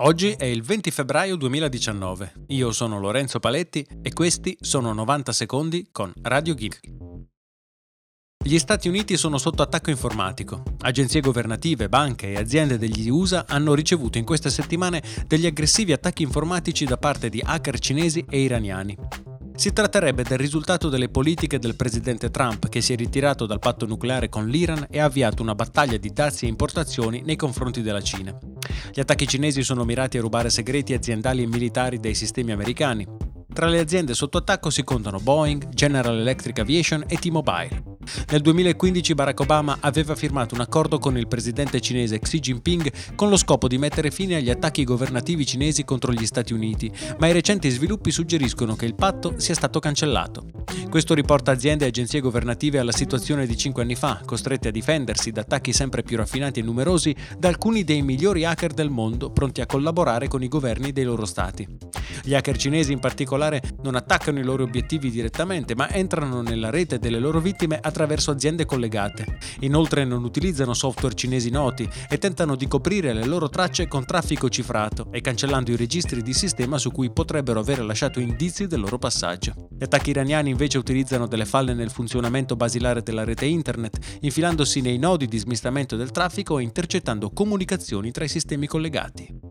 Oggi è il 20 febbraio 2019. Io sono Lorenzo Paletti e questi sono 90 secondi con Radio Geek. Gli Stati Uniti sono sotto attacco informatico. Agenzie governative, banche e aziende degli USA hanno ricevuto in queste settimane degli aggressivi attacchi informatici da parte di hacker cinesi e iraniani. Si tratterebbe del risultato delle politiche del presidente Trump che si è ritirato dal patto nucleare con l'Iran e ha avviato una battaglia di dazi e importazioni nei confronti della Cina. Gli attacchi cinesi sono mirati a rubare segreti aziendali e militari dai sistemi americani. Tra le aziende sotto attacco si contano Boeing, General Electric Aviation e T-Mobile. Nel 2015 Barack Obama aveva firmato un accordo con il presidente cinese Xi Jinping con lo scopo di mettere fine agli attacchi governativi cinesi contro gli Stati Uniti, ma i recenti sviluppi suggeriscono che il patto sia stato cancellato. Questo riporta aziende e agenzie governative alla situazione di cinque anni fa, costrette a difendersi da attacchi sempre più raffinati e numerosi da alcuni dei migliori hacker del mondo pronti a collaborare con i governi dei loro stati. Gli hacker cinesi in particolare non attaccano i loro obiettivi direttamente, ma entrano nella rete delle loro vittime attraverso aziende collegate. Inoltre non utilizzano software cinesi noti e tentano di coprire le loro tracce con traffico cifrato e cancellando i registri di sistema su cui potrebbero aver lasciato indizi del loro passaggio. Gli attacchi iraniani invece utilizzano delle falle nel funzionamento basilare della rete internet, infilandosi nei nodi di smistamento del traffico e intercettando comunicazioni tra i sistemi collegati.